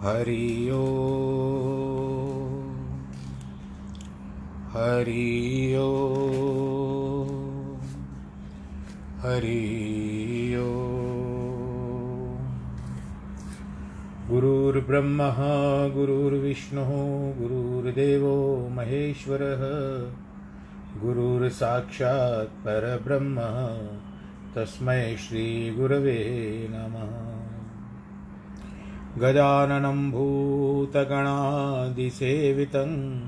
हरि ओ हरि ओ हरि ओ गुरुर्ब्रह्मः, गुरुर्विष्णुः, गुरुर्देवो महेश्वरः। गुरुर्साक्षात् परब्रह्म, तस्मै श्रीगुरवे नमः। गजाननं भूतगणादिसेवितं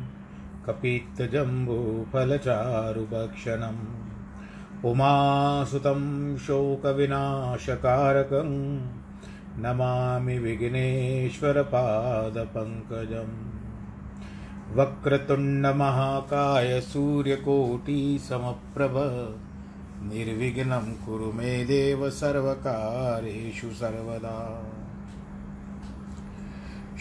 कपित्तजम्बूफलचारुभक्षणम् उमासुतं शोकविनाशकारकं नमामि विघ्नेश्वरपादपङ्कजम् वक्रतुण्डमहाकाय सूर्यकोटिसमप्रभ निर्विघ्नं कुरु मे देव सर्वकारेषु सर्वदा।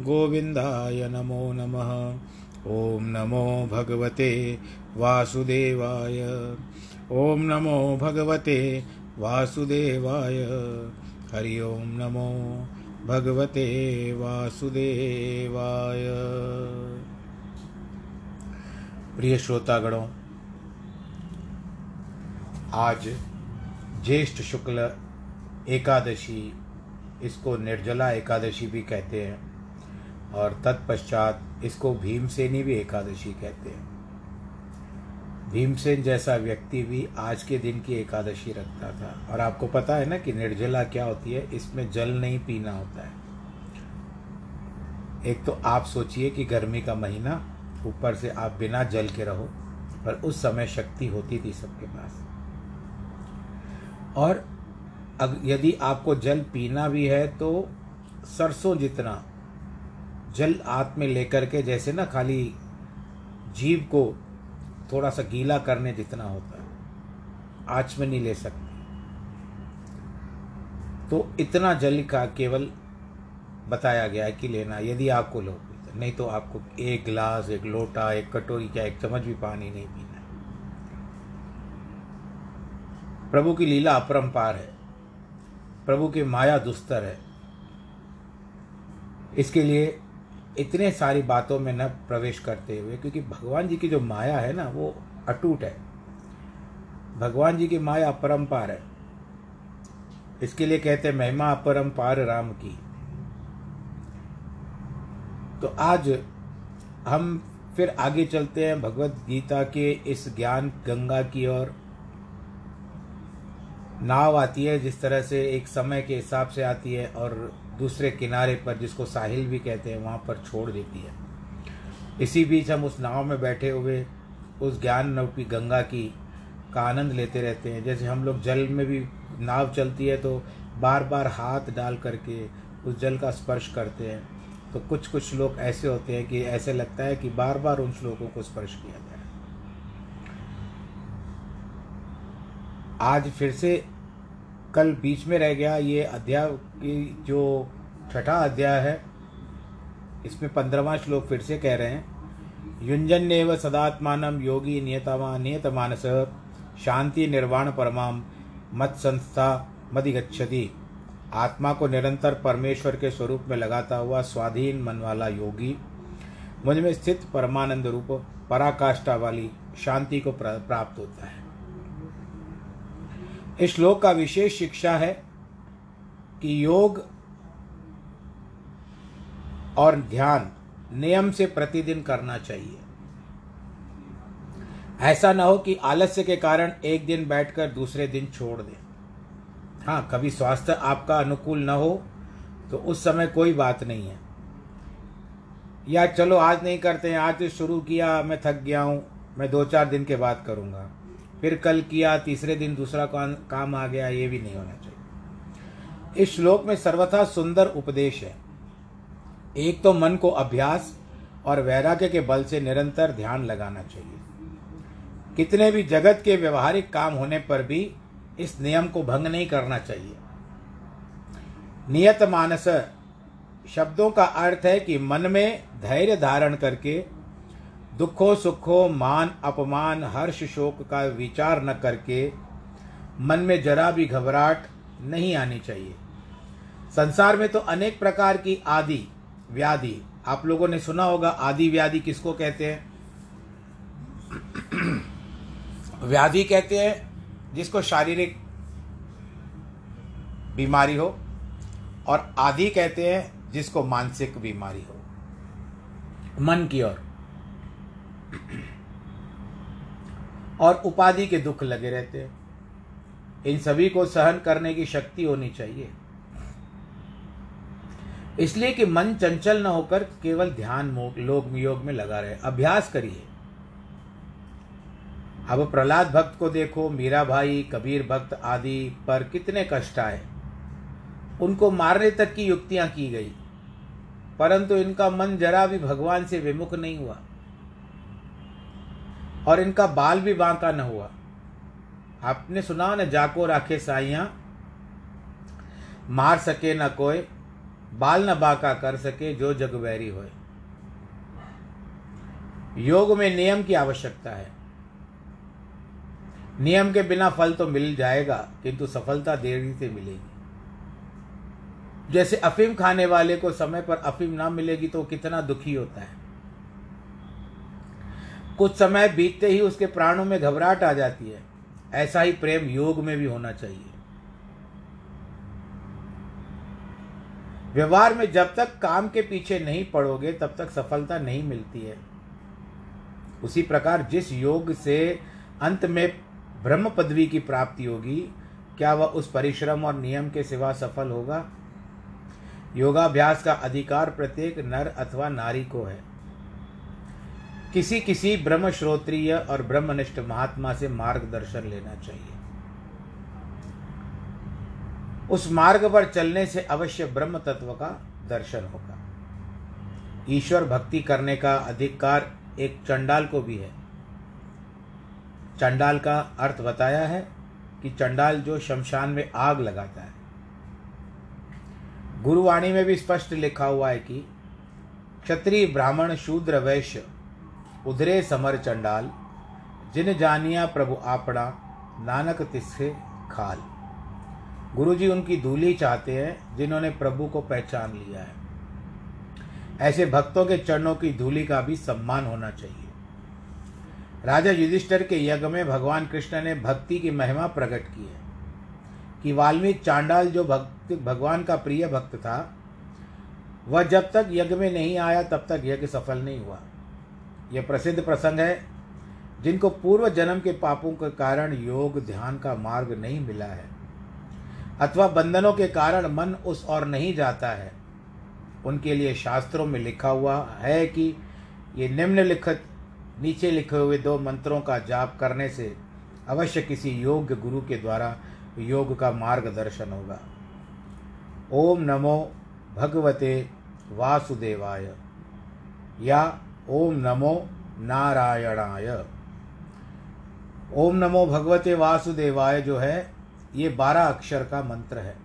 गोविन्दाय नमो नमः। ॐ नमो भगवते वासुदेवाय। ॐ नमो भगवते वासुदेवाय। हरि ओं नमो भगवते वासुदेवाय। प्रिय श्रोतागणों, आज ज्येष्ठ शुक्ल एकादशी, इसको निर्जला एकादशी भी कहते हैं। और तत्पश्चात इसको भीमसेनी भी एकादशी कहते हैं। भीमसेन जैसा व्यक्ति भी आज के दिन की एकादशी रखता था। और आपको पता है ना कि निर्जला क्या होती है? इसमें जल नहीं पीना होता है। एक तो आप सोचिए कि गर्मी का महीना, ऊपर से आप बिना जल के रहो, पर उस समय शक्ति होती थी सबके पास। और यदि आपको जल पीना भी है तो सरसों जितना जल हाथ में लेकर के जैसे ना खाली जीव को थोड़ा सा गीला करने जितना होता है, आँच में नहीं ले सकते। तो इतना जल का केवल बताया गया है कि लेना, यदि आपको लो नहीं तो आपको एक गिलास, एक लोटा, एक कटोरी क्या, एक चम्मच भी पानी नहीं पीना है। प्रभु की लीला अपरंपार है, प्रभु की माया दुस्तर है। इसके लिए इतने सारी बातों में न प्रवेश करते हुए, क्योंकि भगवान जी की जो माया है ना, वो अटूट है। भगवान जी की माया अपरम्पार है। इसके लिए कहते हैं, महिमा अपरम्पार राम की। तो आज हम फिर आगे चलते हैं भगवत गीता के इस ज्ञान गंगा की ओर। नाव आती है, जिस तरह से एक समय के हिसाब से आती है और दूसरे किनारे पर, जिसको साहिल भी कहते हैं, वहाँ पर छोड़ देती है। इसी बीच हम उस नाव में बैठे हुए, उस ज्ञान रूपी गंगा की का आनंद लेते रहते हैं। जैसे हम लोग जल में भी, नाव चलती है तो बार बार हाथ डाल करके उस जल का स्पर्श करते हैं। तो कुछ कुछ लोग ऐसे होते हैं कि ऐसे लगता है कि बार बार उन श्लोकों को स्पर्श किया जाए। आज फिर से कल बीच में रह गया, ये अध्याय की जो छठा अध्याय है, इसमें पंद्रहवा श्लोक फिर से कह रहे हैं युंजन्यव सदात्मान योगी नियतमा नियत मानस शांति निर्वाण परमाम मत संस्था मदिगछति आत्मा को निरंतर परमेश्वर के स्वरूप में लगाता हुआ स्वाधीन मन वाला योगी, मुझमें स्थित परमानंद रूप, पराकाष्ठा वाली शांति को प्राप्त होता है। इस श्लोक का विशेष शिक्षा है कि योग और ध्यान नियम से प्रतिदिन करना चाहिए। ऐसा ना हो कि आलस्य के कारण एक दिन बैठकर दूसरे दिन छोड़ दें। हाँ कभी स्वास्थ्य आपका अनुकूल न हो तो उस समय कोई बात नहीं है। या चलो आज नहीं करते हैं, आज तो शुरू किया, मैं थक गया हूँ, मैं दो चार दिन के बाद करूँगा। फिर कल किया, तीसरे दिन दूसरा काम आ गया, ये भी नहीं होना चाहिए। इस श्लोक में सर्वथा सुंदर उपदेश है। एक तो मन को अभ्यास और वैराग्य के बल से निरंतर ध्यान लगाना चाहिए। कितने भी जगत के व्यवहारिक काम होने पर भी इस नियम को भंग नहीं करना चाहिए। नियत मानस शब्दों का अर्थ है कि मन में धैर्य धारण करके दुखों, सुखों, मान, अपमान, हर्ष, शोक का विचार न करके मन में जरा भी घबराहट नहीं आनी चाहिए। संसार में तो अनेक प्रकार की आदि व्याधि, आप लोगों ने सुना होगा आदि व्याधि किसको कहते हैं? व्याधि कहते हैं जिसको शारीरिक बीमारी हो, और आदि कहते हैं जिसको मानसिक बीमारी हो। मन की ओर। और उपाधि के दुख लगे रहते हैं। इन सभी को सहन करने की शक्ति होनी चाहिए। इसलिए कि मन चंचल न होकर केवल ध्यान लोग योग में लगा रहे। अभ्यास करिए। अब प्रहलाद भक्त को देखो, मीरा भाई, कबीर भक्त आदि पर कितने कष्ट आए। उनको मारने तक की युक्तियाँ की गई। परंतु इनका मन जरा भी भगवान से विमुख नहीं हुआ। और इनका बाल भी बांका न हुआ। आपने सुना न, जाको राखे साइया मार सके न कोई, बाल न बाका कर सके जो जग वैरी होए। योग में नियम की आवश्यकता है। नियम के बिना फल तो मिल जाएगा, किंतु सफलता देरी से मिलेगी। जैसे अफीम खाने वाले को समय पर अफीम ना मिलेगी तो कितना दुखी होता है। कुछ समय बीतते ही उसके प्राणों में घबराहट आ जाती है। ऐसा ही प्रेम योग में भी होना चाहिए। व्यवहार में जब तक काम के पीछे नहीं पड़ोगे, तब तक सफलता नहीं मिलती है। उसी प्रकार जिस योग से अंत में ब्रह्म पदवी की प्राप्ति होगी, क्या वह उस परिश्रम और नियम के सिवा सफल होगा? योगाभ्यास का अधिकार प्रत्येक नर अथवा नारी को है। किसी किसी ब्रह्म श्रोत्रिय और ब्रह्मनिष्ठ महात्मा से मार्गदर्शन लेना चाहिए। उस मार्ग पर चलने से अवश्य ब्रह्म तत्व का दर्शन होगा। ईश्वर भक्ति करने का अधिकार एक चंडाल को भी है। चंडाल का अर्थ बताया है कि चंडाल जो शमशान में आग लगाता है। गुरुवाणी में भी स्पष्ट लिखा हुआ है कि क्षत्रिय ब्राह्मण शूद्र वैश्य उधरे समर चंडाल, जिन जानिया प्रभु आपड़ा नानक तिस्से खाल। गुरु जी उनकी धूली चाहते हैं, जिन्होंने प्रभु को पहचान लिया है। ऐसे भक्तों के चरणों की धूली का भी सम्मान होना चाहिए। राजा युधिष्ठर के यज्ञ में भगवान कृष्ण ने भक्ति की महिमा प्रकट की है, कि वाल्मीकि चांडाल जो भक्त, भगवान का प्रिय भक्त था, वह जब तक यज्ञ में नहीं आया, तब तक यज्ञ सफल नहीं हुआ। यह प्रसिद्ध प्रसंग है, जिनको पूर्व जन्म के पापों के कारण योग ध्यान का मार्ग नहीं मिला है, अथवा बंधनों के कारण मन उस और नहीं जाता है। उनके लिए शास्त्रों में लिखा हुआ है कि ये निम्नलिखित नीचे लिखे हुए दो मंत्रों का जाप करने से अवश्य किसी योग्य गुरु के द्वारा योग का मार्गदर्शन होगा। ओम नमो भगवते वासुदेवाय या ओम नमो नारायणाय। ओम नमो भगवते वासुदेवाय जो है, ये बारह अक्षर का मंत्र है।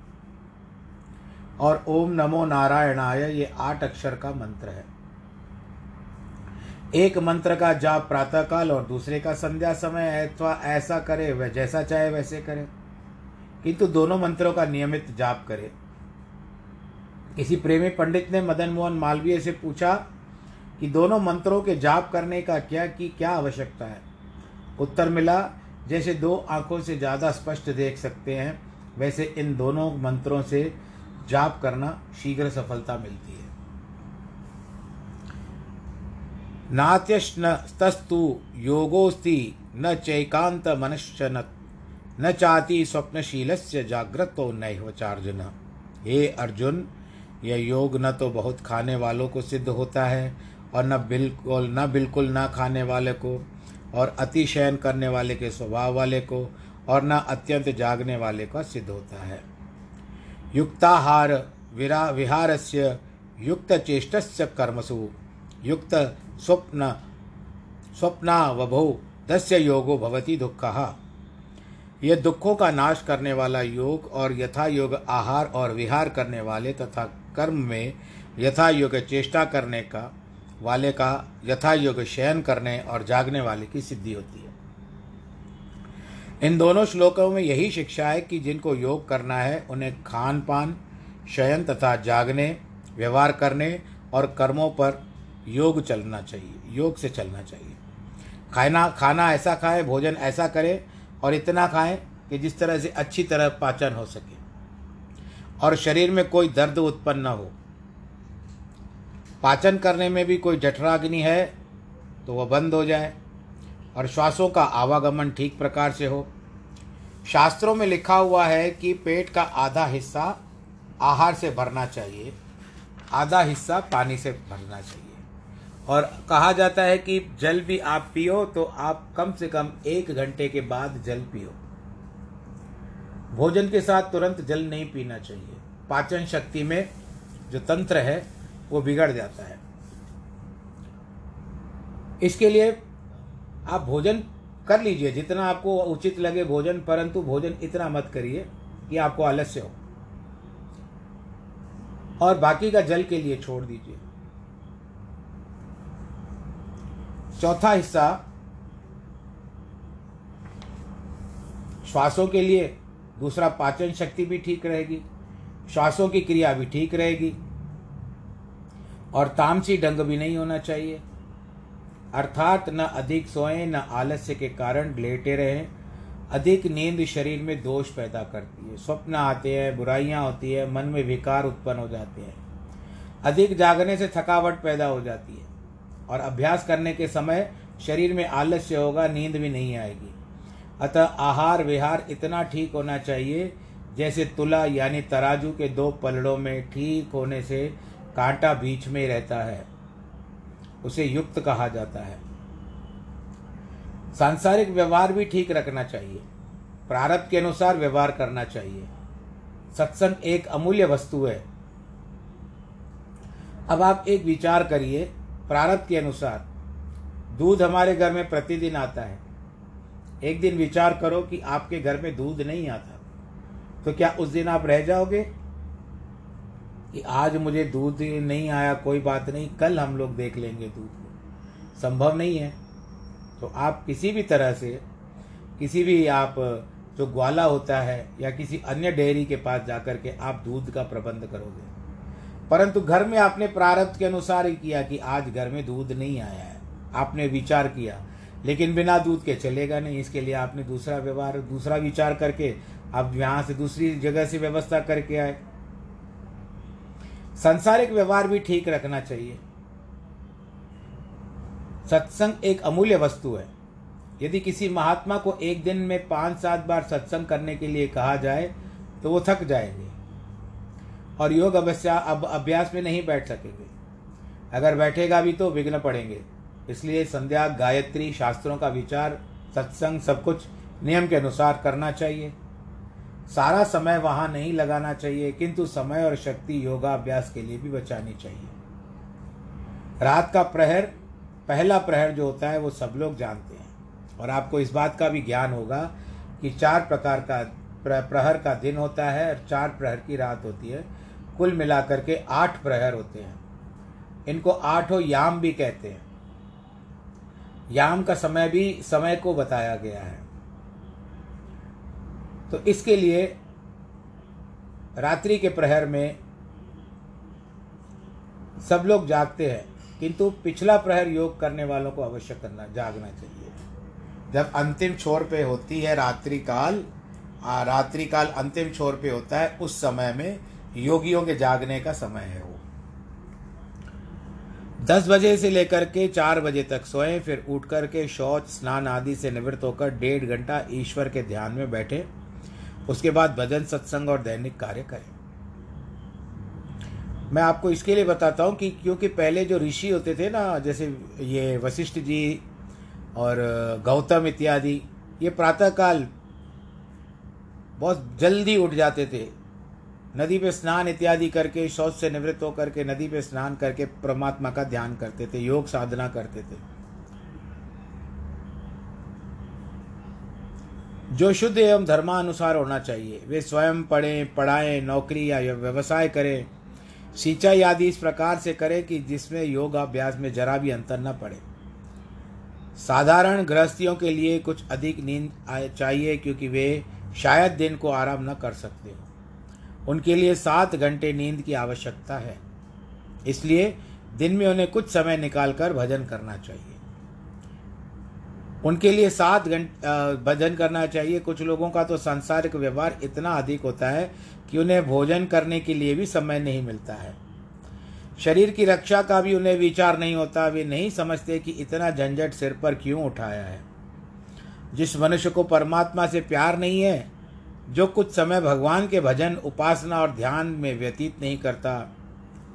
और ओम नमो नारायणाय, ये आठ अक्षर का मंत्र है। एक मंत्र का जाप प्रातःकाल और दूसरे का संध्या समय अथवा ऐसा करे वह जैसा चाहे वैसे करे। किंतु दोनों मंत्रों का नियमित जाप करे। किसी प्रेमी पंडित ने मदन मोहन मालवीय से पूछा कि दोनों मंत्रों के जाप करने का क्या की क्या आवश्यकता है? उत्तर मिला, जैसे दो आँखों से ज़्यादा स्पष्ट देख सकते हैं, वैसे इन दोनों मंत्रों से जाप करना शीघ्र सफलता मिलती है। नात्यश्न तस्तु योगोस्ति न चैकांत मनुष्य न चाति स्वप्नशील से जागृतो नैवचार्जुन हे अर्जुन, यह योग न तो बहुत खाने वालों को सिद्ध होता है और न बिल्कुल न बिल्कुल न खाने वाले को, और अतिशयन करने वाले के स्वभाव वाले को, और न अत्यंत जागने वाले का सिद्ध होता है। युक्ताहार विरा विहार से युक्त चेष्ट कर्मसु, युक्त स्वप्न स्वप्ना वभो दस्य योगो भवती दुख। यह दुखों का नाश करने वाला योग और यथा योग आहार और विहार करने वाले तथा कर्म में यथा योग चेष्टा करने का वाले का यथा योग शयन करने और जागने वाले की सिद्धि होती है। इन दोनों श्लोकों में यही शिक्षा है कि जिनको योग करना है, उन्हें खान पान शयन तथा जागने, व्यवहार करने और कर्मों पर योग चलना चाहिए, योग से चलना चाहिए। खाना खाना ऐसा खाए, भोजन ऐसा करे और इतना खाएँ कि जिस तरह से अच्छी तरह पाचन हो सके। और शरीर में कोई दर्द उत्पन्न न हो। पाचन करने में भी कोई जठराग्नि है तो वह बंद हो जाए और श्वासों का आवागमन ठीक प्रकार से हो। शास्त्रों में लिखा हुआ है कि पेट का आधा हिस्सा आहार से भरना चाहिए, आधा हिस्सा पानी से भरना चाहिए। और कहा जाता है कि जल भी आप पियो तो आप कम से कम एक घंटे के बाद जल पियो। भोजन के साथ तुरंत जल नहीं पीना चाहिए। पाचन शक्ति में जो तंत्र है वो बिगड़ जाता है। इसके लिए आप भोजन कर लीजिए, जितना आपको उचित लगे भोजन, परंतु भोजन इतना मत करिए कि आपको आलस्य हो। और बाकी का जल के लिए छोड़ दीजिए। चौथा हिस्सा, श्वासों के लिए दूसरा पाचन शक्ति भी ठीक रहेगी, श्वासों की क्रिया भी ठीक रहेगी। और तामसी डंग भी नहीं होना चाहिए। अर्थात न अधिक सोएँ, न आलस्य के कारण लेटे रहें। अधिक नींद शरीर में दोष पैदा करती है। स्वप्न आते हैं, बुराइयाँ होती है, मन में विकार उत्पन्न हो जाते हैं। अधिक जागने से थकावट पैदा हो जाती है। और अभ्यास करने के समय शरीर में आलस्य होगा, नींद भी नहीं आएगी। अतः आहार विहार इतना ठीक होना चाहिए, जैसे तुला यानी तराजू के दो पलड़ों में ठीक होने से कांटा बीच में रहता है, उसे युक्त कहा जाता है। सांसारिक व्यवहार भी ठीक रखना चाहिए, प्रारब्ध के अनुसार व्यवहार करना चाहिए। सत्संग एक अमूल्य वस्तु है। अब आप एक विचार करिए, प्रारब्ध के अनुसार, दूध हमारे घर में प्रतिदिन आता है। एक दिन विचार करो कि आपके घर में दूध नहीं आता तो क्या उस दिन आप रह जाओगे? कि आज मुझे दूध नहीं आया, कोई बात नहीं, कल हम लोग देख लेंगे दूध को। संभव नहीं है। तो आप किसी भी तरह से, किसी भी आप, जो ग्वाला होता है या किसी अन्य डेयरी के पास जाकर के आप दूध का प्रबंध करोगे। परंतु घर में आपने प्रारब्ध के अनुसार ही किया कि आज घर में दूध नहीं आया है। आपने विचार किया, लेकिन बिना दूध के चलेगा नहीं। इसके लिए आपने दूसरा व्यवहार, दूसरा विचार करके आप यहाँ से दूसरी जगह से व्यवस्था करके आए। संसारिक व्यवहार भी ठीक रखना चाहिए। सत्संग एक अमूल्य वस्तु है। यदि किसी महात्मा को एक दिन में पाँच सात बार सत्संग करने के लिए कहा जाए तो वो थक जाएँगे। और योग अवश्या अब अभ्यास में नहीं बैठ सकेंगे। अगर बैठेगा भी तो विघ्न पड़ेंगे। इसलिए संध्या, गायत्री, शास्त्रों का विचार, सत्संग सब कुछ नियम के अनुसार करना चाहिए। सारा समय वहाँ नहीं लगाना चाहिए, किंतु समय और शक्ति योगाभ्यास के लिए भी बचानी चाहिए। रात का प्रहर, पहला प्रहर जो होता है, वो सब लोग जानते हैं। और आपको इस बात का भी ज्ञान होगा कि चार प्रकार का प्रहर का दिन होता है और चार प्रहर की रात होती है। कुल मिलाकर के आठ प्रहर होते हैं। इनको आठों याम भी कहते हैं। याम का समय भी, समय को बताया गया है। तो इसके लिए रात्रि के प्रहर में सब लोग जागते हैं, किंतु पिछला प्रहर योग करने वालों को अवश्य करना, जागना चाहिए। जब अंतिम छोर पे होती है रात्रि काल रात्रि काल अंतिम छोर पे होता है, उस समय में योगियों के जागने का समय है वो। दस बजे से लेकर के चार बजे तक सोएँ, फिर उठ कर के शौच, स्नान आदि से निवृत्त होकर डेढ़ घंटा ईश्वर के ध्यान में बैठे। उसके बाद भजन, सत्संग और दैनिक कार्य करें। मैं आपको इसके लिए बताता हूँ कि क्योंकि पहले जो ऋषि होते थे ना, जैसे ये वशिष्ठ जी और गौतम इत्यादि, ये प्रातःकाल बहुत जल्दी उठ जाते थे। नदी पे स्नान इत्यादि करके, शौच से निवृत्त होकर के नदी पे स्नान करके परमात्मा का ध्यान करते थे, योग साधना करते थे। जो शुद्ध एवं धर्मानुसार होना चाहिए। वे स्वयं पढ़ें, पढ़ाएँ, नौकरी या व्यवसाय करें। सिंचाई आदि इस प्रकार से करें कि जिसमें योग अभ्यास में जरा भी अंतर न पड़े। साधारण गृहस्थियों के लिए कुछ अधिक नींद चाहिए क्योंकि वे शायद दिन को आराम न कर सकते हो। उनके लिए सात घंटे नींद की आवश्यकता है। इसलिए दिन में उन्हें कुछ समय निकालकर भजन करना चाहिए। उनके लिए सात घंटे भजन करना चाहिए। कुछ लोगों का तो सांसारिक व्यवहार इतना अधिक होता है कि उन्हें भोजन करने के लिए भी समय नहीं मिलता है। शरीर की रक्षा का भी उन्हें विचार नहीं होता। वे नहीं समझते कि इतना झंझट सिर पर क्यों उठाया है। जिस मनुष्य को परमात्मा से प्यार नहीं है, जो कुछ समय भगवान के भजन, उपासना और ध्यान में व्यतीत नहीं करता,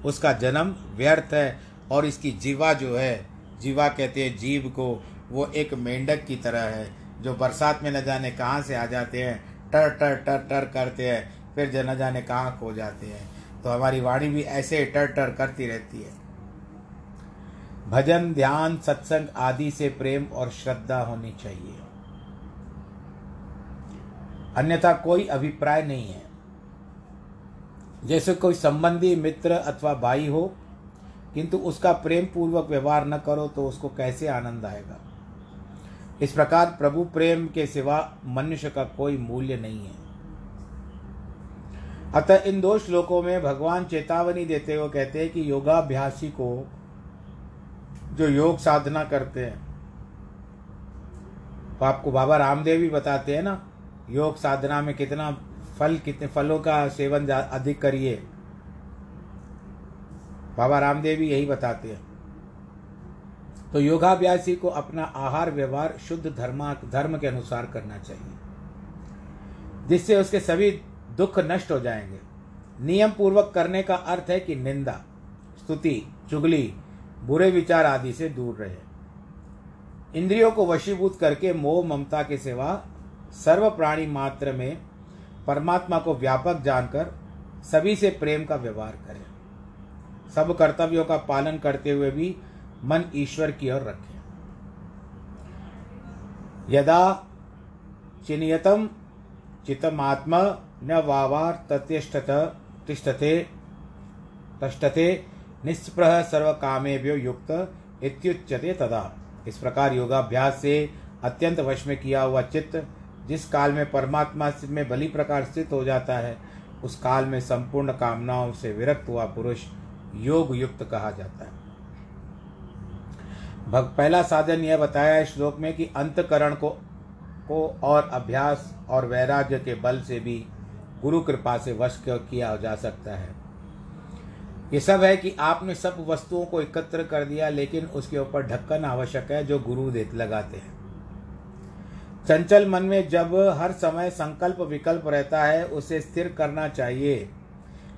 उसका जन्म व्यर्थ है और इसकी जीवा जो है, जीवा कहते हैं जीव को वो एक मेंढक की तरह है, जो बरसात में न जाने कहाँ से आ जाते हैं, टर टर टर टर करते हैं, फिर न जाने कहाँ खो जाते हैं। तो हमारी वाणी भी ऐसे टर टर करती रहती है। भजन, ध्यान, सत्संग आदि से प्रेम और श्रद्धा होनी चाहिए। अन्यथा कोई अभिप्राय नहीं है। जैसे कोई संबंधी मित्र अथवा भाई हो, किंतु उसका प्रेम पूर्वक व्यवहार न करो तो उसको कैसे आनंद आएगा? इस प्रकार प्रभु प्रेम के सिवा मनुष्य का कोई मूल्य नहीं है। अतः इन दो श्लोकों में भगवान चेतावनी देते हुए कहते हैं कि योगाभ्यासी को जो योग साधना करते हैं तो आपको बाबा रामदेव भी बताते हैं ना, योग साधना में कितना फल, कितने फलों का सेवन अधिक करिए। बाबा रामदेव भी यही बताते हैं। तो योगाभ्यासी को अपना आहार व्यवहार शुद्ध धर्मा, धर्म के अनुसार करना चाहिए, जिससे उसके सभी दुख नष्ट हो जाएँगे। नियम पूर्वक करने का अर्थ है कि निंदा, स्तुति, चुगली, बुरे विचार आदि से दूर रहे। इंद्रियों को वशीभूत करके मोह, ममता के सिवा सर्व प्राणी मात्र में परमात्मा को व्यापक जानकर सभी से प्रेम का व्यवहार करें। सब कर्तव्यों का पालन करते हुए भी मन ईश्वर की ओर रखें। यदा चिन्यतम चितमात्मा न वावार तत्यष्टत तिष्ठते तष्टते निष्प्रह सर्व कामेभ्यो युक्त इत्युच्यते तदा। इस प्रकार योगाभ्यास से अत्यंत वश में किया हुआ चित्त जिस काल में परमात्मा में बली प्रकार स्थित हो जाता है, उस काल में संपूर्ण कामनाओं से विरक्त हुआ पुरुष योग युक्त कहा जाता है। भग, पहला साधन यह बताया है श्लोक में कि अंतकरण को को और अभ्यास और वैराग्य के बल से भी गुरु कृपा से वश किया जा सकता है। ये सब है कि आपने सब वस्तुओं को एकत्र कर दिया, लेकिन उसके ऊपर ढक्कन आवश्यक है जो गुरु दे, लगाते हैं। चंचल मन में जब हर समय संकल्प विकल्प रहता है, उसे स्थिर करना चाहिए।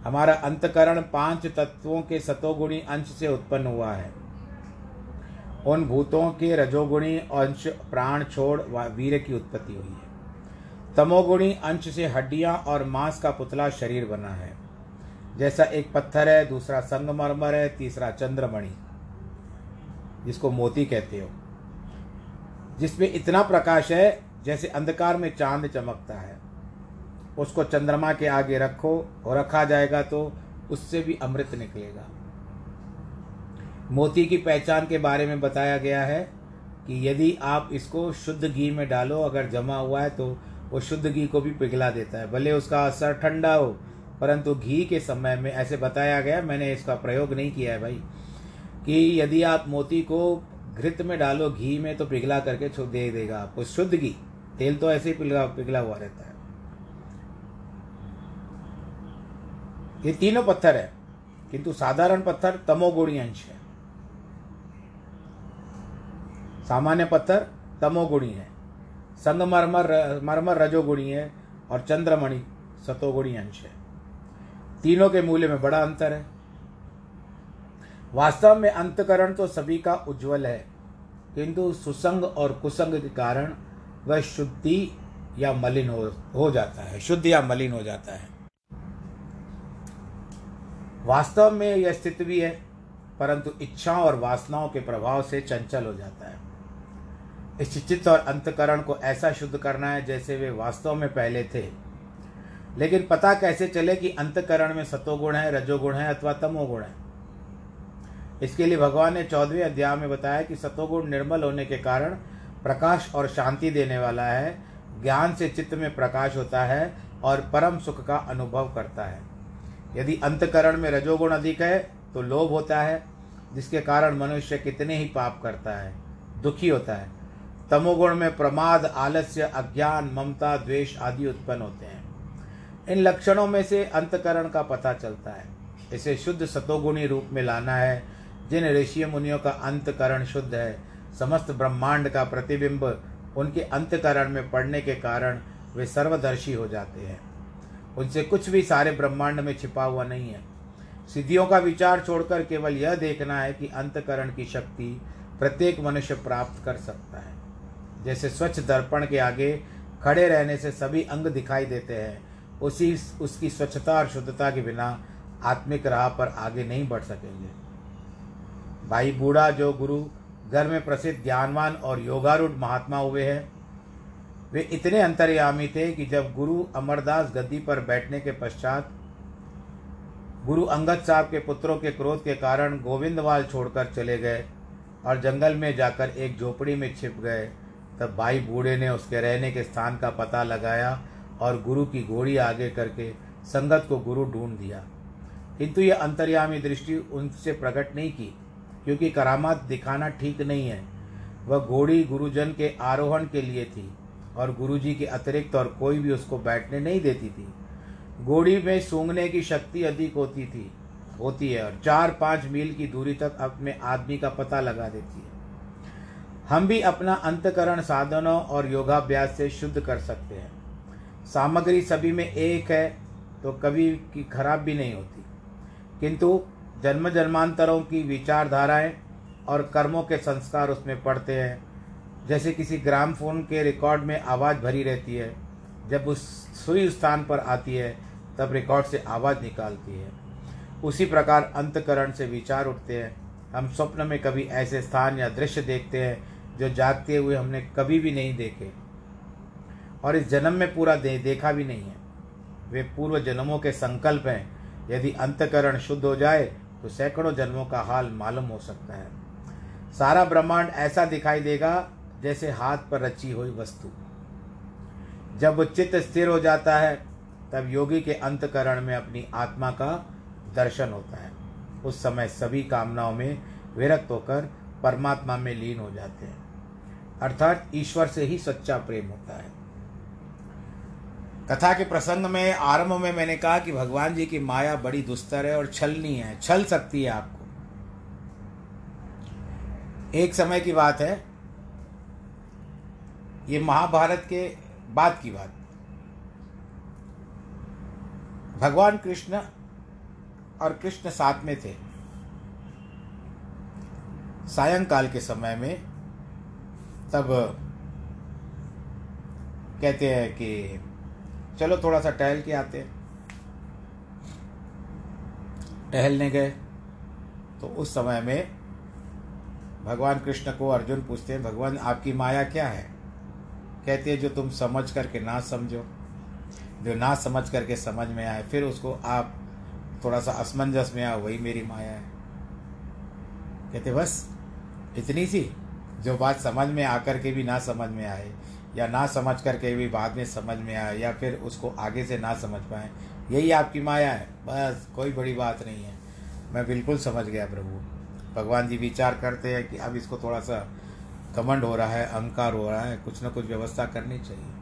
हमारा अंतकरण पाँच तत्वों के सतोगुणी अंश से उत्पन्न हुआ है। उन भूतों के रजोगुणी अंश प्राण छोड़ वीर की उत्पत्ति हुई है। तमोगुणी अंश से हड्डियाँ और मांस का पुतला शरीर बना है। जैसा एक पत्थर है, दूसरा संगमरमर है, तीसरा चंद्रमणि, जिसको मोती कहते हो। जिसमें इतना प्रकाश है जैसे अंधकार में चाँद चमकता है। उसको चंद्रमा के आगे रखो, और रखा जाएगा तो उससे भी अमृत निकलेगा। मोती की पहचान के बारे में बताया गया है कि यदि आप इसको शुद्ध घी में डालो, अगर जमा हुआ है तो वो शुद्ध घी को भी पिघला देता है। भले उसका असर ठंडा हो, परंतु घी के समय में ऐसे बताया गया, मैंने इसका प्रयोग नहीं किया है भाई, कि यदि आप मोती को घृत में डालो घी में तो पिघला करके छो, दे देगा आपको शुद्ध घी। तेल तो ऐसे ही पिघला पिघला हुआ रहता है। ये तीनों पत्थर है, किंतु साधारण पत्थर तमोगुणी अंश है। सामान्य पत्थर तमोगुणी है। संगमरमर मरमर रजोगुणी है और चंद्रमणि सतोगुणी अंश है। तीनों के मूल्य में बड़ा अंतर है। वास्तव में अंतकरण तो सभी का उज्जवल है, किंतु सुसंग और कुसंग के कारण वह शुद्धि या मलिन हो हो जाता है, शुद्ध या मलिन हो जाता है। वास्तव में यह स्थिति भी है, परंतु इच्छाओं और वासनाओं के प्रभाव से चंचल हो जाता है। इस चित्त और अंतकरण को ऐसा शुद्ध करना है जैसे वे वास्तव में पहले थे। लेकिन पता कैसे चले कि अंतकरण में सतोगुण है, रजोगुण है अथवा तमोगुण है? इसके लिए भगवान ने चौदहवें अध्याय में बताया कि सतोगुण निर्मल होने के कारण प्रकाश और शांति देने वाला है, ज्ञान से चित्त में प्रकाश होता है और परम सुख का अनुभव करता है। यदि अंतकरण में रजोगुण अधिक है तो लोभ होता है, जिसके कारण मनुष्य कितने ही पाप करता है, दुखी होता है। तमोगुण में प्रमाद, आलस्य, अज्ञान, ममता, द्वेष आदि उत्पन्न होते हैं। इन लक्षणों में से अंतकरण का पता चलता है। इसे शुद्ध सतोगुणी रूप में लाना है, जिन ऋषि मुनियों का अंतकरण शुद्ध है। समस्त ब्रह्मांड का प्रतिबिंब उनके अंतकरण में पड़ने के कारण वे सर्वदर्शी हो जाते हैं। उनसे कुछ भी सारे ब्रह्मांड में छिपा हुआ नहीं है। सिद्धियों का विचार छोड़कर केवल यह देखना है कि अंतकरण की शक्ति प्रत्येक मनुष्य प्राप्त कर सकता है। जैसे स्वच्छ दर्पण के आगे खड़े रहने से सभी अंग दिखाई देते हैं, उसी उसकी स्वच्छता और शुद्धता के बिना आत्मिक राह पर आगे नहीं बढ़ सकेंगे। भाई बूढ़ा, जो गुरु घर में प्रसिद्ध ज्ञानवान और योगारूढ़ महात्मा हुए हैं, वे इतने अंतर्यामी थे कि जब गुरु अमरदास गद्दी पर बैठने के पश्चात गुरु अंगद साहब के पुत्रों के क्रोध के कारण गोविंदवाल छोड़कर चले गए और जंगल में जाकर एक झोपड़ी में छिप गए। तब भाई बूढ़े ने उसके रहने के स्थान का पता लगाया और गुरु की घोड़ी आगे करके संगत को गुरु ढूंढ दिया। किंतु यह अंतर्यामी दृष्टि उनसे प्रकट नहीं की, क्योंकि करामात दिखाना ठीक नहीं है। वह घोड़ी गुरुजन के आरोहण के लिए थी और गुरुजी के अतिरिक्त और कोई भी उसको बैठने नहीं देती थी। घोड़ी में सूंघने की शक्ति अधिक होती थी, होती है और चार पाँच मील की दूरी तक अपने आदमी का पता लगा देती है। हम भी अपना अंतकरण साधनों और योगाभ्यास से शुद्ध कर सकते हैं। सामग्री सभी में एक है तो कभी की खराब भी नहीं होती। किंतु जन्म जन्मांतरों की विचारधाराएँ और कर्मों के संस्कार उसमें पड़ते हैं। जैसे किसी ग्राम फ़ोन के रिकॉर्ड में आवाज़ भरी रहती है, जब उस सुई स्थान पर आती है, तब रिकॉर्ड से आवाज़ निकालती है। उसी प्रकार अंतकरण से विचार उठते हैं। हम स्वप्न में कभी ऐसे स्थान या दृश्य देखते हैं जो जागते हुए हमने कभी भी नहीं देखे और इस जन्म में पूरा दे, देखा भी नहीं है। वे पूर्व जन्मों के संकल्प हैं। यदि अंतकरण शुद्ध हो जाए तो सैकड़ों जन्मों का हाल मालूम हो सकता है। सारा ब्रह्मांड ऐसा दिखाई देगा जैसे हाथ पर रची हुई वस्तु। जब चित्त स्थिर हो जाता है तब योगी के अंतकरण में अपनी आत्मा का दर्शन होता है। उस समय सभी कामनाओं में विरक्त होकर परमात्मा में लीन हो जाते हैं। अर्थात ईश्वर से ही सच्चा प्रेम होता है। कथा के प्रसंग में, आरंभ में मैंने कहा कि भगवान जी की माया बड़ी दुस्तर है और छलनी है, छल सकती है आपको। एक समय की बात है। ये महाभारत के बाद की बात। भगवान कृष्ण और कृष्ण साथ में थे। सायंकाल के समय में तब कहते हैं कि चलो थोड़ा सा टहल के आते हैं। टहलने गए तो उस समय में भगवान कृष्ण को अर्जुन पूछते हैं, भगवान, आपकी माया क्या है? कहते हैं, जो तुम समझ करके ना समझो, जो ना समझ करके समझ में आए, फिर उसको आप थोड़ा सा असमंजस में आओ, वही मेरी माया है। कहते बस, इतनी सी? जो बात समझ में आकर के भी ना समझ में आए, या ना समझ करके भी बाद में समझ में आए, या फिर उसको आगे से ना समझ पाए, यही आपकी माया है। बस, कोई बड़ी बात नहीं है। मैं बिल्कुल समझ गया प्रभु। भगवान जी विचार करते हैं कि अब इसको थोड़ा सा कमंड हो रहा है, अहंकार हो रहा है, कुछ ना कुछ व्यवस्था करनी चाहिए।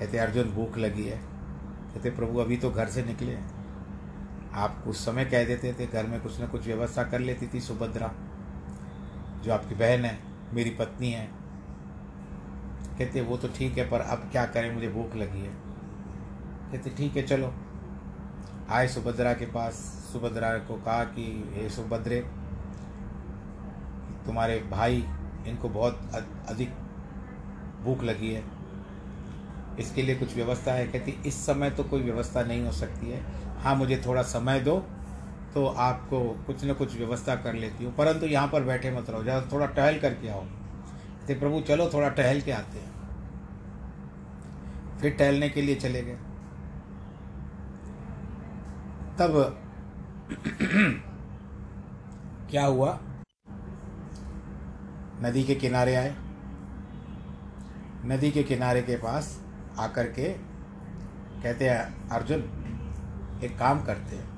कहते, अर्जुन, भूख लगी है। कहते, प्रभु, अभी तो घर से निकले हैं। आप कुछ समय कह देते थे, घर में कुछ ना कुछ व्यवस्था कर लेती थी सुभद्रा। जो आपकी बहन है, मेरी पत्नी है। कहते, वो तो ठीक है, पर अब क्या करें? मुझे भूख लगी है। कहते, ठीक है, चलो। आए सुभद्रा के पास। सुभद्रा को कहा कि, हे सुभद्रे, तुम्हारे भाई, इनको बहुत अधिक भूख लगी है। इसके लिए कुछ व्यवस्था है? कहती, इस समय तो कोई व्यवस्था नहीं हो सकती है। हाँ मुझे थोड़ा समय दो तो आपको कुछ न कुछ व्यवस्था कर लेती हूँ। परंतु यहाँ पर बैठे मत रहो ज़्यादा थोड़ा टहल करके आओ। तो प्रभु, चलो थोड़ा टहल के आते हैं। फिर टहलने के लिए चले गए। तब क्या हुआ? नदी के किनारे आए। नदी के किनारे के पास आकर के कहते हैं, अर्जुन, एक काम करते हैं।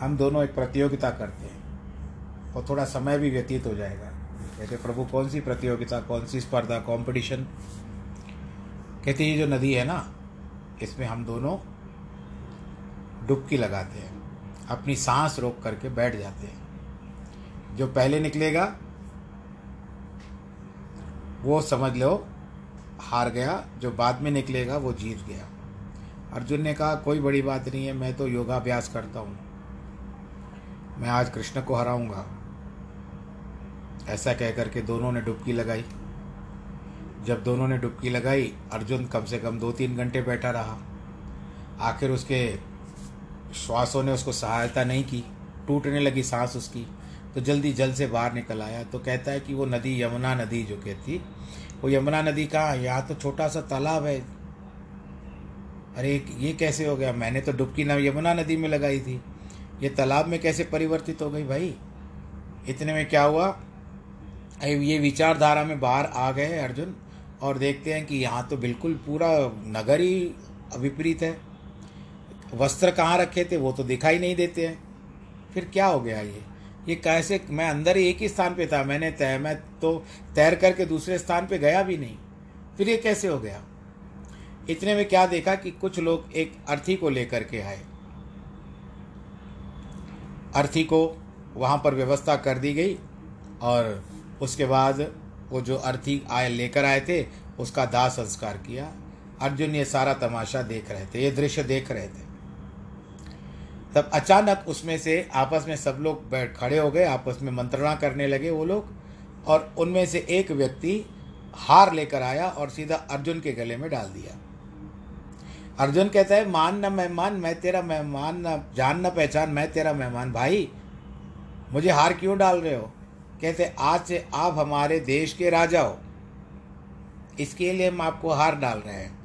हम दोनों एक प्रतियोगिता करते हैं। और थोड़ा समय भी व्यतीत हो जाएगा। कहते, प्रभु कौन सी प्रतियोगिता कौन सी स्पर्धा कंपटीशन कहते, ये जो नदी है ना, इसमें हम दोनों डुबकी लगाते हैं। अपनी सांस रोक करके बैठ जाते हैं। जो पहले निकलेगा, वो समझ लो, हार गया। जो बाद में निकलेगा, वो जीत गया। अर्जुन ने कहा, कोई बड़ी बात नहीं है, मैं तो योगाभ्यास करता हूँ। मैं आज कृष्ण को हराऊँगा। ऐसा कह करके दोनों ने डुबकी लगाई। जब दोनों ने डुबकी लगाई, अर्जुन कम से कम दो तीन घंटे बैठा रहा। आखिर उसके श्वासों ने उसको सहायता नहीं की। टूटने लगी सांस उसकी। तो जल्दी जल से बाहर निकल आया। तो कहता है कि वो नदी यमुना नदी जो कहती, वो यमुना नदी कहाँ यहाँ तो छोटा सा तालाब है। अरे, ये कैसे हो गया? मैंने तो डुबकी न यमुना नदी में लगाई थी। ये तालाब में कैसे परिवर्तित हो गई भाई? इतने में क्या हुआ? ये विचारधारा में बाहर आ गए अर्जुन और देखते हैं कि यहाँ तो बिल्कुल पूरा नगर ही विपरीत है। वस्त्र कहाँ रखे थे वो तो दिखाई नहीं देते हैं। फिर क्या हो गया ये? ये कैसे, मैं अंदर ही एक ही स्थान पे था, मैंने तय, मैं तो तैर करके दूसरे स्थान पे गया भी नहीं। फिर ये कैसे हो गया? इतने में क्या देखा कि कुछ लोग एक अर्थी को लेकर के आए। अर्थी को वहाँ पर व्यवस्था कर दी गई और उसके बाद वो जो अर्थी आए, लेकर आए थे, उसका दाह संस्कार किया। अर्जुन ये सारा तमाशा देख रहे थे, ये दृश्य देख रहे थे। तब अचानक उसमें से आपस में सब लोग बैठ खड़े हो गए, आपस में मंत्रणा करने लगे वो लोग, और उनमें से एक व्यक्ति हार लेकर आया और सीधा अर्जुन के गले में डाल दिया। अर्जुन कहता है, मान न मेहमान, मैं तेरा मेहमान न, जान न पहचान, मैं तेरा मेहमान। भाई, मुझे हार क्यों डाल रहे हो? कहते, आज से आप हमारे देश के राजा हो। इसके लिए हम आपको हार डाल रहे हैं।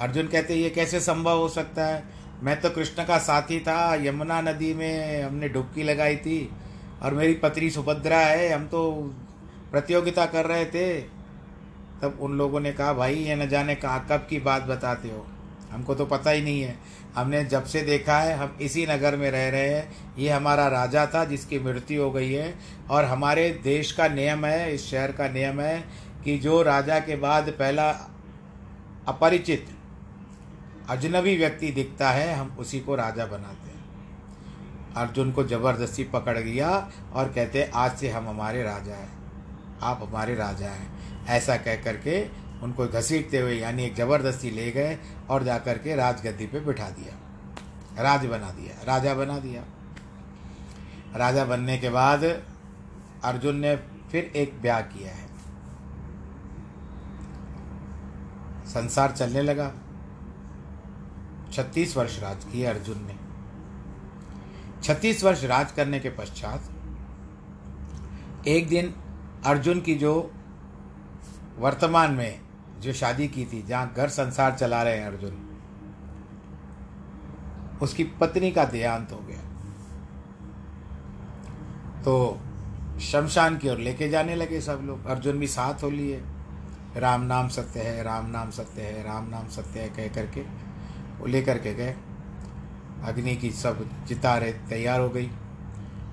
अर्जुन कहते, ये कैसे संभव हो सकता है? मैं तो कृष्ण का साथी था, यमुना नदी में हमने डुबकी लगाई थी और मेरी पत्नी सुभद्रा है, हम तो प्रतियोगिता कर रहे थे। तब उन लोगों ने कहा, भाई, ये न जाने कहाँ, कब की बात बताते हो? हमको तो पता ही नहीं है। हमने जब से देखा है, हम इसी नगर में रह रहे हैं। ये हमारा राजा था जिसकी मृत्यु हो गई है। और हमारे देश का नियम है, इस शहर का नियम है कि जो राजा के बाद पहला अपरिचित अजनबी व्यक्ति दिखता है, हम उसी को राजा बनाते हैं। अर्जुन को ज़बरदस्ती पकड़ लिया और कहते, आज से हम हमारे राजा हैं। आप हमारे राजा हैं। ऐसा कह करके उनको घसीटते हुए यानी एक ज़बरदस्ती ले गए और जा कर के राजगद्दी पे बिठा दिया। राज बना दिया, राजा बना दिया। राजा बनने के बाद अर्जुन ने फिर एक ब्याह किया है। संसार चलने लगा। छत्तीस वर्ष राज किए अर्जुन ने। छत्तीस वर्ष राज करने के पश्चात एक दिन अर्जुन की जो वर्तमान में जो शादी की थी, जहाँ घर संसार चला रहे हैं अर्जुन, उसकी पत्नी का देहांत हो गया। तो शमशान की ओर लेके जाने लगे सब लोग। अर्जुन भी साथ हो लिए। राम नाम सत्य है, राम नाम सत्य है, राम नाम सत्य है कह करके वो लेकर के गए। अग्नि की सब चितारें तैयार हो गई।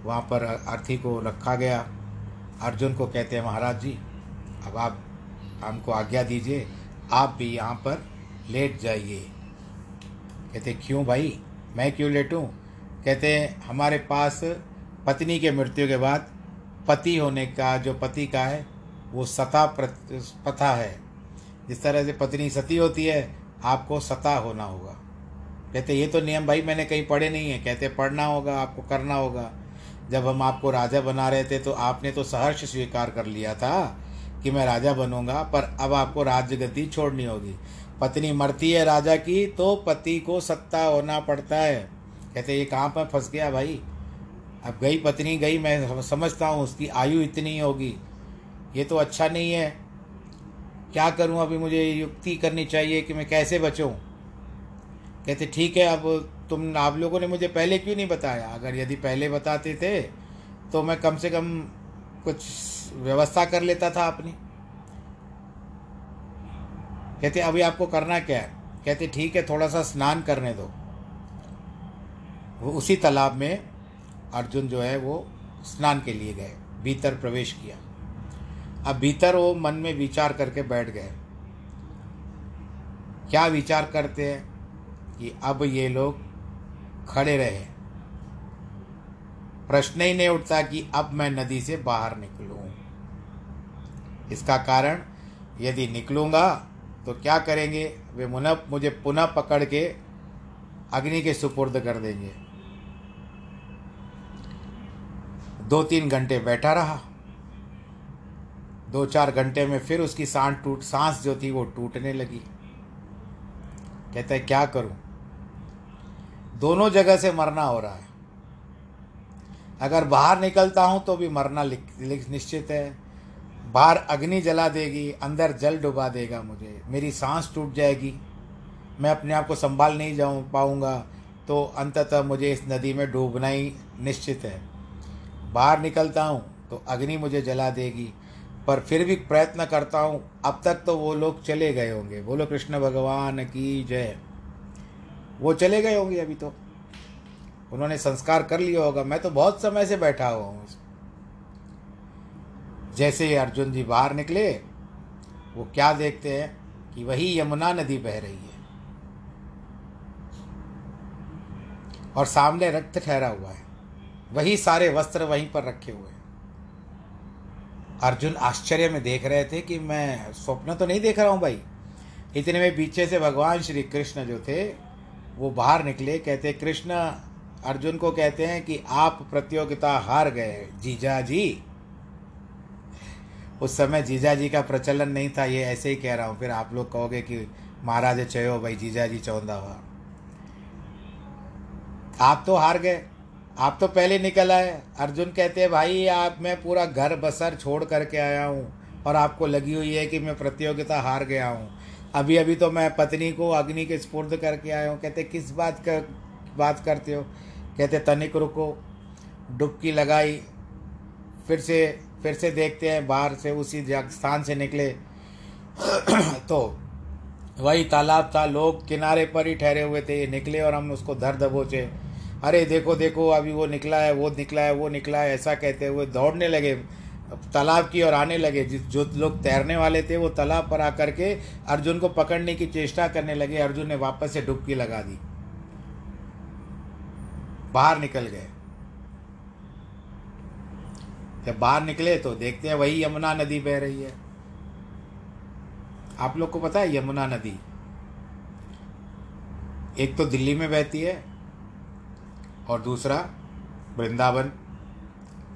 वहाँ पर अर्थी को रखा गया। अर्जुन को कहते हैं, महाराज जी, अब आप हमको आज्ञा दीजिए, आप भी यहाँ पर लेट जाइए। कहते, क्यों भाई? मैं क्यों लेटूं कहते, हमारे पास पत्नी के मृत्यु के बाद पति होने का, जो पति का है, वो सता प्रथा है। जिस तरह से पत्नी सती होती है, आपको सता होना होगा। कहते, ये तो नियम भाई मैंने कहीं पढ़े नहीं है। कहते, पढ़ना होगा, आपको करना होगा। जब हम आपको राजा बना रहे थे तो आपने तो सहर्ष स्वीकार कर लिया था। कि मैं राजा बनूँगा, पर अब आपको राज्य गति छोड़नी होगी। पत्नी मरती है राजा की तो पति को सत्ता होना पड़ता है। कहते, ये कहाँ पर फंस गया भाई? अब गई पत्नी, गई मैं समझता हूँ, उसकी आयु इतनी होगी। ये तो अच्छा नहीं है। क्या करूँ अभी मुझे युक्ति करनी चाहिए कि मैं कैसे बचूँ? कहते, ठीक है, अब तुम, आप लोगों ने मुझे पहले क्यों नहीं बताया? अगर यदि पहले बताते थे तो मैं कम से कम कुछ व्यवस्था कर लेता था अपनी। कहते, अभी आपको करना क्या है? कहते, ठीक है थोड़ा सा स्नान करने दो। वो उसी तालाब में अर्जुन जो है, वो स्नान के लिए गए, भीतर प्रवेश किया। अब भीतर वो मन में विचार करके बैठ गए। क्या विचार करते हैं कि अब ये लोग खड़े रहे। प्रश्न ही नहीं उठता कि अब मैं नदी से बाहर निकलूं। इसका कारण, यदि निकलूँगा तो क्या करेंगे? वे मुनः मुझे पुनः पकड़ के अग्नि के सुपुर्द कर देंगे। दो तीन घंटे बैठा रहा। दो चार घंटे में फिर उसकी सांस टूट, सांस जो थी वो टूटने लगी। कहता है, क्या करूँ? दोनों जगह से मरना हो रहा है। अगर बाहर निकलता हूँ तो भी मरना निश्चित है। बाहर अग्नि जला देगी, अंदर जल डुबा देगा मुझे। मेरी सांस टूट जाएगी। मैं अपने आप को संभाल नहीं जाऊँ, पाऊँगा। तो अंततः मुझे इस नदी में डूबना ही निश्चित है। बाहर निकलता हूँ तो अग्नि मुझे जला देगी। पर फिर भी प्रयत्न करता हूँ, अब तक तो वो लोग चले गए होंगे। बोलो, कृष्ण भगवान की जय। वो चले गए होंगे अभी तो। उन्होंने संस्कार कर लिया होगा। मैं तो बहुत समय से बैठा हुआ हूँ जैसे ही अर्जुन जी बाहर निकले, वो क्या देखते हैं कि वही यमुना नदी बह रही है। और सामने रक्त ठहरा हुआ है। वही सारे वस्त्र वहीं पर रखे हुए हैं। अर्जुन आश्चर्य में देख रहे थे कि मैं स्वप्न तो नहीं देख रहा हूँ भाई। इतने में पीछे से भगवान श्री कृष्ण जो थे, वो बाहर निकले, कहते, कृष्ण, अर्जुन को कहते हैं कि आप प्रतियोगिता हार गए, जीजा जी। उस समय जीजा जी का प्रचलन नहीं था, ये ऐसे ही कह रहा हूँ। फिर आप लोग कहोगे कि महाराज चयो भाई, जीजा जी चौंदा हुआ। आप तो हार गए। आप तो पहले निकल आए। अर्जुन कहते हैं, भाई, आप, मैं पूरा घर बसर छोड़ करके आया हूँ और आपको लगी हुई है कि मैं प्रतियोगिता हार गया हूँ। अभी अभी तो मैं पत्नी को अग्नि के स्पुर्द करके आया हूँ। कहते, किस बात का, बात करते हो? कहते, तनिक रुको। डुबकी लगाई, फिर से फिर से देखते हैं, बाहर से उसी स्थान से निकले। तो वही तालाब था, लोग किनारे पर ही ठहरे हुए थे, ये निकले और हम उसको धर दबोचे। अरे देखो देखो, अभी वो निकला है, वो निकला है, वो निकला है, ऐसा कहते हुए दौड़ने लगे। तालाब की ओर आने लगे, जिस जो लोग तैरने वाले थे, वो तालाब पर आकर के अर्जुन को पकड़ने की चेष्टा करने लगे, अर्जुन ने वापस से डुबकी लगा दी। बाहर निकल गए। जब बाहर निकले तो देखते हैं वही यमुना नदी बह रही है। आप लोग को पता है यमुना नदी? एक तो दिल्ली में बहती है और दूसरा वृंदावन,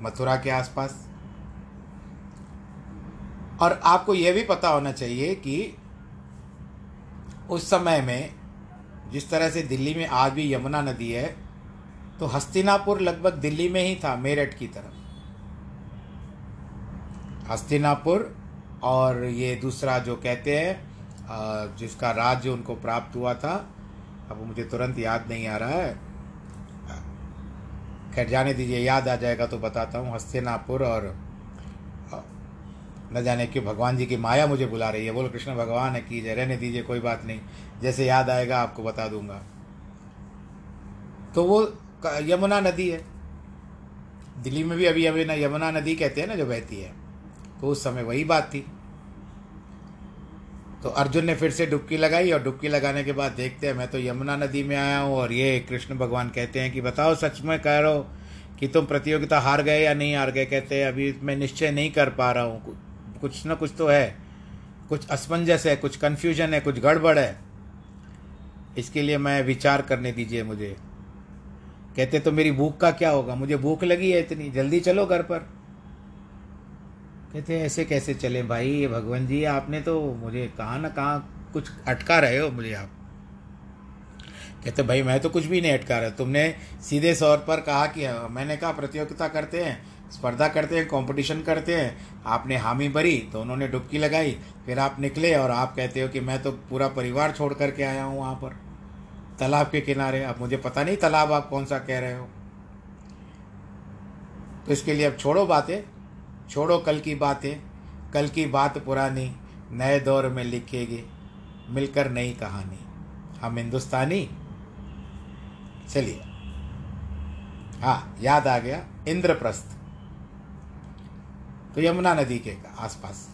मथुरा के आसपास। और आपको यह भी पता होना चाहिए कि उस समय में जिस तरह से दिल्ली में आज भी यमुना नदी है तो हस्तिनापुर लगभग दिल्ली में ही था, मेरठ की तरफ़। हस्तिनापुर और ये दूसरा जो कहते हैं जिसका राज्य उनको प्राप्त हुआ था, अब मुझे तुरंत याद नहीं आ रहा है। खैर, जाने दीजिए, याद आ जाएगा तो बताता हूँ। हस्तिनापुर और न जाने क्यों भगवान जी की माया मुझे बुला रही है। बोलो, कृष्ण भगवान है, कीजिए, रहने दीजिए, कोई बात नहीं। जैसे याद आएगा, आपको बता दूँगा। तो वो यमुना नदी है। दिल्ली में भी अभी अभी ना यमुना नदी कहते हैं ना, जो बहती है। तो उस समय वही बात थी। तो अर्जुन ने फिर से डुबकी लगाई और डुबकी लगाने के बाद देखते हैं, मैं तो यमुना नदी में आया हूँ और ये कृष्ण भगवान कहते हैं कि बताओ, सच में कह रहा कि तुम प्रतियोगिता हार गए या नहीं हार गए? कहते हैं, अभी मैं निश्चय नहीं कर पा रहा हूँ। कुछ ना कुछ तो है। कुछ असमंजस है, कुछ कन्फ्यूज़न है, कुछ गड़बड़ है। इसके लिए मैं विचार करने दीजिए मुझे। कहते तो मेरी भूख का क्या होगा? मुझे भूख लगी है इतनी, जल्दी चलो घर पर। कहते ऐसे कैसे चले भाई? ये भगवान जी, आपने तो मुझे कहाँ ना कहाँ कुछ अटका रहे हो मुझे आप। कहते, भाई, मैं तो कुछ भी नहीं अटका रहा। तुमने सीधे तौर पर कहा कि मैंने कहा, प्रतियोगिता करते हैं, स्पर्धा करते हैं कंपटीशन करते हैं। आपने हामी भरी तो उन्होंने डुबकी लगाई, फिर आप निकले और आप कहते हो कि, मैं तो पूरा परिवार छोड़ करके आया हूँ वहाँ पर। तालाब के किनारे, अब मुझे पता नहीं तालाब आप कौन सा कह रहे हो। तो इसके लिए अब छोड़ो बातें। छोड़ो कल की बातें, कल की बात पुरानी, नए दौर में लिखेगी, मिलकर नई कहानी। हम हिंदुस्तानी? चलिए। हाँ याद आ गया, इंद्रप्रस्थ। तो यमुना नदी के आसपास।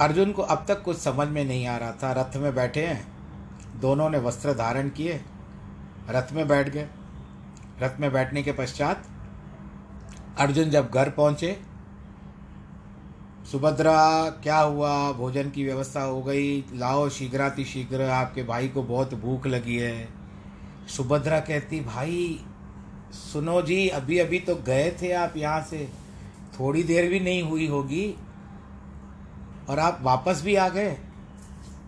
अर्जुन को अब तक कुछ समझ में नहीं आ रहा था। रथ में बैठे हैं। दोनों ने वस्त्र धारण किए। रथ में बैठ गए। रथ में बैठने के पश्चात अर्जुन जब घर पहुँचे, सुभद्रा, क्या हुआ? भोजन की व्यवस्था हो गई। लाओ शीघ्राति शीघ्र, आपके भाई को बहुत भूख लगी है। सुभद्रा कहती, भाई, सुनो जी अभी अभी तो गए थे आप यहाँ से। थोड़ी देर भी नहीं हुई होगी और आप वापस भी आ गए।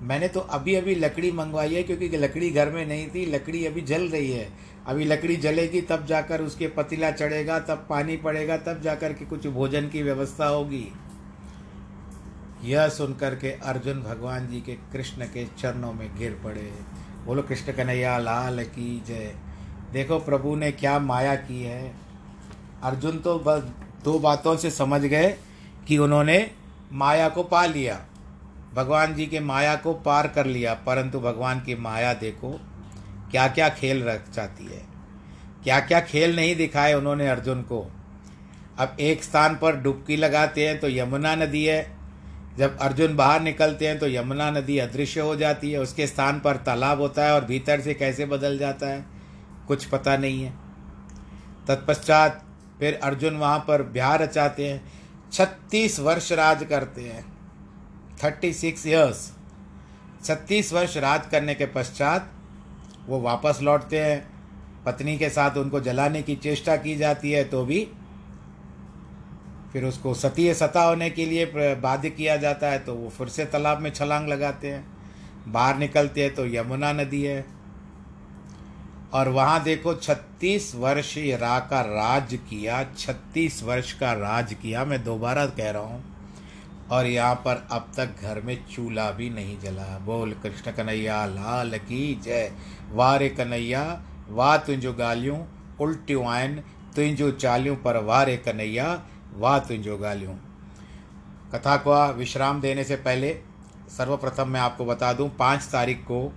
मैंने तो अभी अभी लकड़ी मंगवाई है, क्योंकि लकड़ी घर में नहीं थी। लकड़ी अभी जल रही है। अभी लकड़ी जलेगी, तब जाकर उसके पतीला चढ़ेगा, तब पानी पड़ेगा, तब जाकर के कुछ भोजन की व्यवस्था होगी। यह सुनकर के अर्जुन भगवान जी के कृष्ण के चरणों में गिर पड़े। बोलो, कृष्ण कन्हैया, लाल की जय। देखो, प्रभु ने क्या माया की है। अर्जुन तो बस दो बातों से समझ गए कि उन्होंने माया को पा लिया। भगवान जी के माया को पार कर लिया, परंतु भगवान की माया देखो क्या क्या खेल रख जाती है? क्या क्या खेल नहीं दिखाए उन्होंने अर्जुन को? अब एक स्थान पर डुबकी लगाते हैं तो यमुना नदी है। जब अर्जुन बाहर निकलते हैं तो यमुना नदी अदृश्य हो जाती है। उसके स्थान पर तालाब होता है और भीतर से कैसे बदल जाता है? कुछ पता नहीं है। तत्पश्चात फिर अर्जुन वहाँ पर ब्याह रचाते हैं। छत्तीस वर्ष राज करते हैं। थर्टी सिक्स ईयर्स छत्तीस वर्ष राज करने के पश्चात वो वापस लौटते हैं। पत्नी के साथ उनको जलाने की चेष्टा की जाती है तो भी फिर उसको सतीय सता होने के लिए बाध्य किया जाता है तो वो फिर से तालाब में छलांग लगाते हैं। बाहर निकलते हैं तो यमुना नदी है। और वहाँ देखो छत्तीस वर्ष रा का राज किया, छत्तीस वर्ष का राज किया। मैं दोबारा कह रहा हूँ। और यहाँ पर अब तक घर में चूल्हा भी नहीं जला। बोल, कृष्ण कन्हैया, लाल की जय। वारे कन्हैया, वाह तुंहिंजो ॻाल्हियूं, उल्टियूं आहिनि, तुंहिंजूं चालियूं पर वारे कन्हैया, वाह तुंहिंजो ॻाल्हियूं। कथा को विश्राम देने से पहले सर्वप्रथम मैं आपको बता दूँ, पाँच तारीख को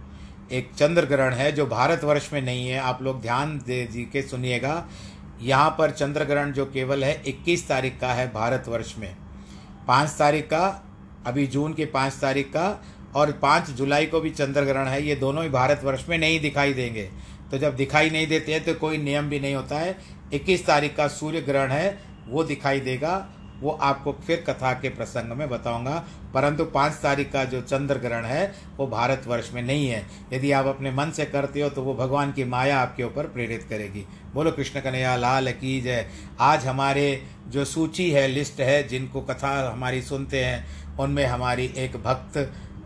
एक चंद्र ग्रहण है जो भारतवर्ष में नहीं है। आप लोग ध्यान दे, जी के सुनिएगा। यहाँ पर चंद्र ग्रहण जो केवल है 21 तारीख का है भारतवर्ष में। पाँच तारीख का, अभी जून के पाँच तारीख का और पाँच जुलाई को भी चंद्र ग्रहण है, ये दोनों ही भारतवर्ष में नहीं दिखाई देंगे। तो जब दिखाई नहीं देते हैं तो कोई नियम भी नहीं होता है। इक्कीस तारीख का सूर्य ग्रहण है, वो दिखाई देगा, वो आपको फिर कथा के प्रसंग में बताऊँगा। परंतु पाँच तारीख का जो चंद्र ग्रहण है, वो भारतवर्ष में नहीं है। यदि आप अपने मन से करते हो तो वो भगवान की माया आपके ऊपर प्रेरित करेगी। बोलो, कृष्ण कन्हैया, लाल की जय। आज हमारे जो सूची है, लिस्ट है, जिनको कथा हमारी सुनते हैं, उनमें हमारी एक भक्त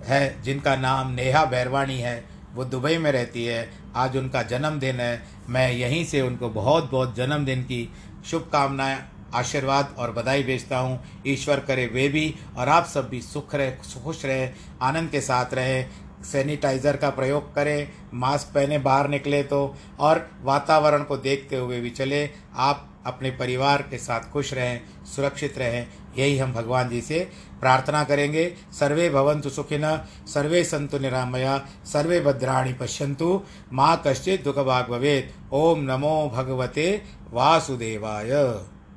है, जिनका नाम नेहा बैरवाणी है, वो दुबई में रहती है। आज उनका जन्मदिन है। मैं यहीं से उनको बहुत बहुत जन्मदिन की शुभकामनाएँ, आशीर्वाद और बधाई भेजता हूँ। ईश्वर करे वे भी और आप सब भी सुख रहे, खुश रहे, आनंद के साथ रहे। सैनिटाइज़र का प्रयोग करें, मास्क पहने बाहर निकले तो। और वातावरण को देखते हुए भी चले। आप अपने परिवार के साथ खुश रहें, सुरक्षित रहें, यही हम भगवान जी से प्रार्थना करेंगे। सर्वे भवंतु सुखिन, सर्वे संतु निरामया, सर्वे भद्राणी पश्यंतु माँ कश्चित दुख भाग भवेद ओम नमो भगवते वासुदेवाय।